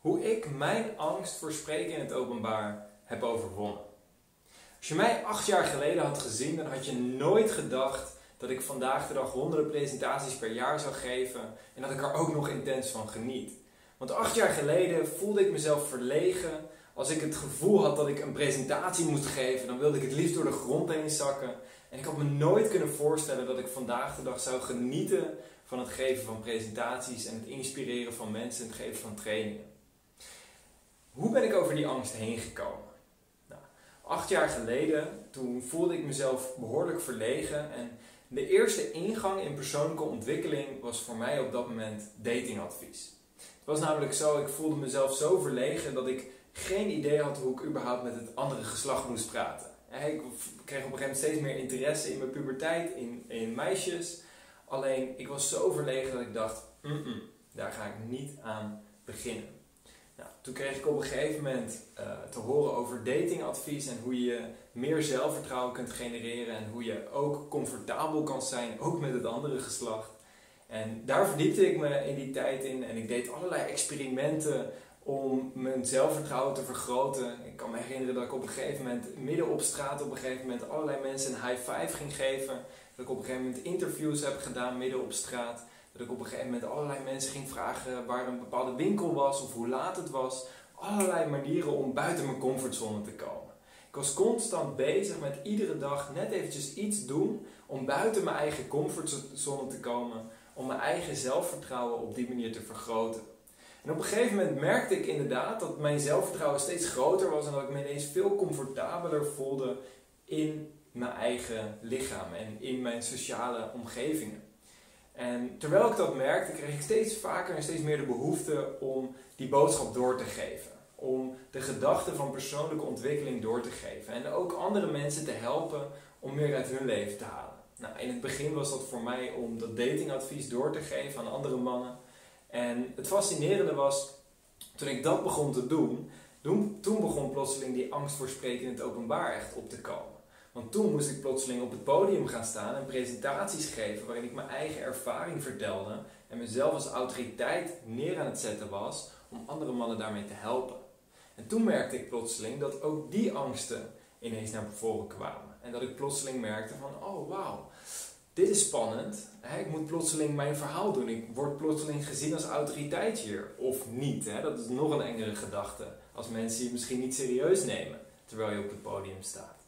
hoe ik mijn angst voor spreken in het openbaar heb overwonnen. Als je mij acht jaar geleden had gezien, dan had je nooit gedacht dat ik vandaag de dag honderden presentaties per jaar zou geven en dat ik er ook nog intens van geniet. Want acht jaar geleden voelde ik mezelf verlegen. Als ik het gevoel had dat ik een presentatie moest geven, dan wilde ik het liefst door de grond heen zakken. En ik had me nooit kunnen voorstellen dat ik vandaag de dag zou genieten van het geven van presentaties en het inspireren van mensen en het geven van trainingen. Hoe ben ik over die angst heen gekomen? Nou, acht jaar geleden, toen voelde ik mezelf behoorlijk verlegen en de eerste ingang in persoonlijke ontwikkeling was voor mij op dat moment datingadvies. Het was namelijk zo, ik voelde mezelf zo verlegen dat ik geen idee had hoe ik überhaupt met het andere geslacht moest praten. Ik kreeg op een gegeven moment steeds meer interesse in mijn puberteit, in, in meisjes. Alleen ik was zo verlegen dat ik dacht, daar ga ik niet aan beginnen. Toen kreeg ik op een gegeven moment uh, te horen over datingadvies en hoe je meer zelfvertrouwen kunt genereren en hoe je ook comfortabel kan zijn, ook met het andere geslacht. En daar verdiepte ik me in die tijd in en ik deed allerlei experimenten om mijn zelfvertrouwen te vergroten. Ik kan me herinneren dat ik op een gegeven moment midden op straat op een gegeven moment allerlei mensen een high five ging geven. Dat ik op een gegeven moment interviews heb gedaan midden op straat. Dat ik op een gegeven moment allerlei mensen ging vragen waar een bepaalde winkel was of hoe laat het was. Allerlei manieren om buiten mijn comfortzone te komen. Ik was constant bezig met iedere dag net eventjes iets doen om buiten mijn eigen comfortzone te komen. Om mijn eigen zelfvertrouwen op die manier te vergroten. En op een gegeven moment merkte ik inderdaad dat mijn zelfvertrouwen steeds groter was en dat ik me ineens veel comfortabeler voelde in mijn eigen lichaam en in mijn sociale omgevingen. En terwijl ik dat merkte, kreeg ik steeds vaker en steeds meer de behoefte om die boodschap door te geven. Om de gedachten van persoonlijke ontwikkeling door te geven. En ook andere mensen te helpen om meer uit hun leven te halen. Nou, in het begin was dat voor mij om dat datingadvies door te geven aan andere mannen. En het fascinerende was, toen ik dat begon te doen, toen begon plotseling die angst voor spreken in het openbaar echt op te komen. Want toen moest ik plotseling op het podium gaan staan en presentaties geven waarin ik mijn eigen ervaring vertelde en mezelf als autoriteit neer aan het zetten was om andere mannen daarmee te helpen. En toen merkte ik plotseling dat ook die angsten ineens naar voren kwamen. En dat ik plotseling merkte van, oh wauw, dit is spannend. Ik moet plotseling mijn verhaal doen. Ik word plotseling gezien als autoriteit hier. Of niet. Dat is nog een engere gedachte. Als mensen je misschien niet serieus nemen terwijl je op het podium staat.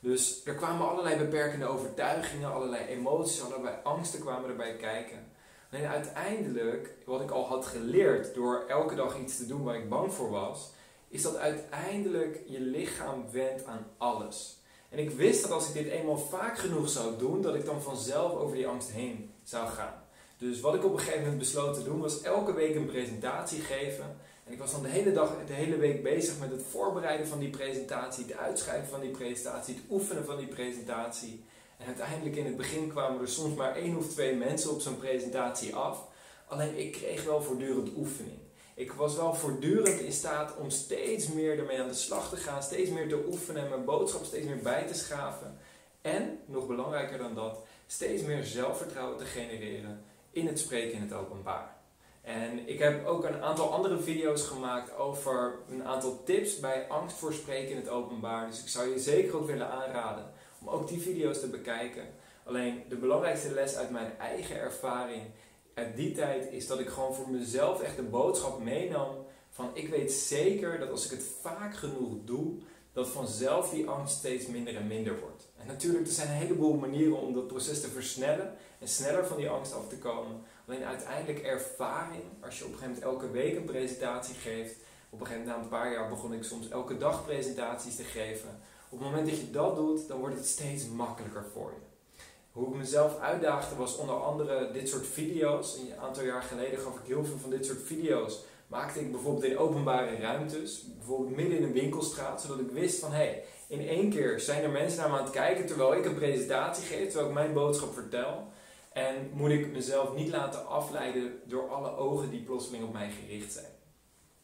Dus er kwamen allerlei beperkende overtuigingen, allerlei emoties, allerlei angsten kwamen erbij kijken. En uiteindelijk, wat ik al had geleerd door elke dag iets te doen waar ik bang voor was, is dat uiteindelijk je lichaam wendt aan alles. En ik wist dat als ik dit eenmaal vaak genoeg zou doen, dat ik dan vanzelf over die angst heen zou gaan. Dus wat ik op een gegeven moment besloot te doen, was elke week een presentatie geven. En ik was dan de hele dag, de hele week bezig met het voorbereiden van die presentatie, het uitschrijven van die presentatie, het oefenen van die presentatie. En uiteindelijk in het begin kwamen er soms maar één of twee mensen op zo'n presentatie af. Alleen ik kreeg wel voortdurend oefening. Ik was wel voortdurend in staat om steeds meer ermee aan de slag te gaan, steeds meer te oefenen en mijn boodschap steeds meer bij te schaven. En, nog belangrijker dan dat, steeds meer zelfvertrouwen te genereren in het spreken in het openbaar. En ik heb ook een aantal andere video's gemaakt over een aantal tips bij angst voor spreken in het openbaar. Dus ik zou je zeker ook willen aanraden om ook die video's te bekijken. Alleen de belangrijkste les uit mijn eigen ervaring uit die tijd is dat ik gewoon voor mezelf echt de boodschap meenam van ik weet zeker dat als ik het vaak genoeg doe, dat vanzelf die angst steeds minder en minder wordt. En natuurlijk, er zijn een heleboel manieren om dat proces te versnellen en sneller van die angst af te komen. Alleen uiteindelijk ervaring, als je op een gegeven moment elke week een presentatie geeft, op een gegeven moment na een paar jaar begon ik soms elke dag presentaties te geven. Op het moment dat je dat doet, dan wordt het steeds makkelijker voor je. Hoe ik mezelf uitdaagde was onder andere dit soort video's. Een aantal jaar geleden gaf ik heel veel van dit soort video's. Maakte ik bijvoorbeeld in openbare ruimtes, bijvoorbeeld midden in een winkelstraat, zodat ik wist van hé, hey, in één keer zijn er mensen naar me aan het kijken terwijl ik een presentatie geef, terwijl ik mijn boodschap vertel. En moet ik mezelf niet laten afleiden door alle ogen die plotseling op mij gericht zijn.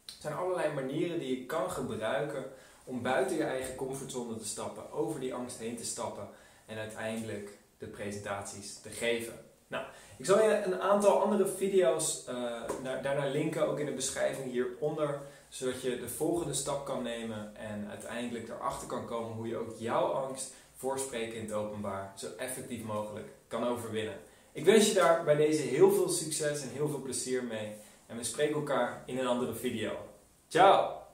Er zijn allerlei manieren die je kan gebruiken om buiten je eigen comfortzone te stappen, over die angst heen te stappen en uiteindelijk de presentaties te geven. Nou, ik zal je een aantal andere video's uh, naar, daarnaar linken, ook in de beschrijving hieronder, zodat je de volgende stap kan nemen en uiteindelijk erachter kan komen hoe je ook jouw angst voor spreken in het openbaar zo effectief mogelijk kan overwinnen. Ik wens je daar bij deze heel veel succes en heel veel plezier mee. En we spreken elkaar in een andere video. Ciao!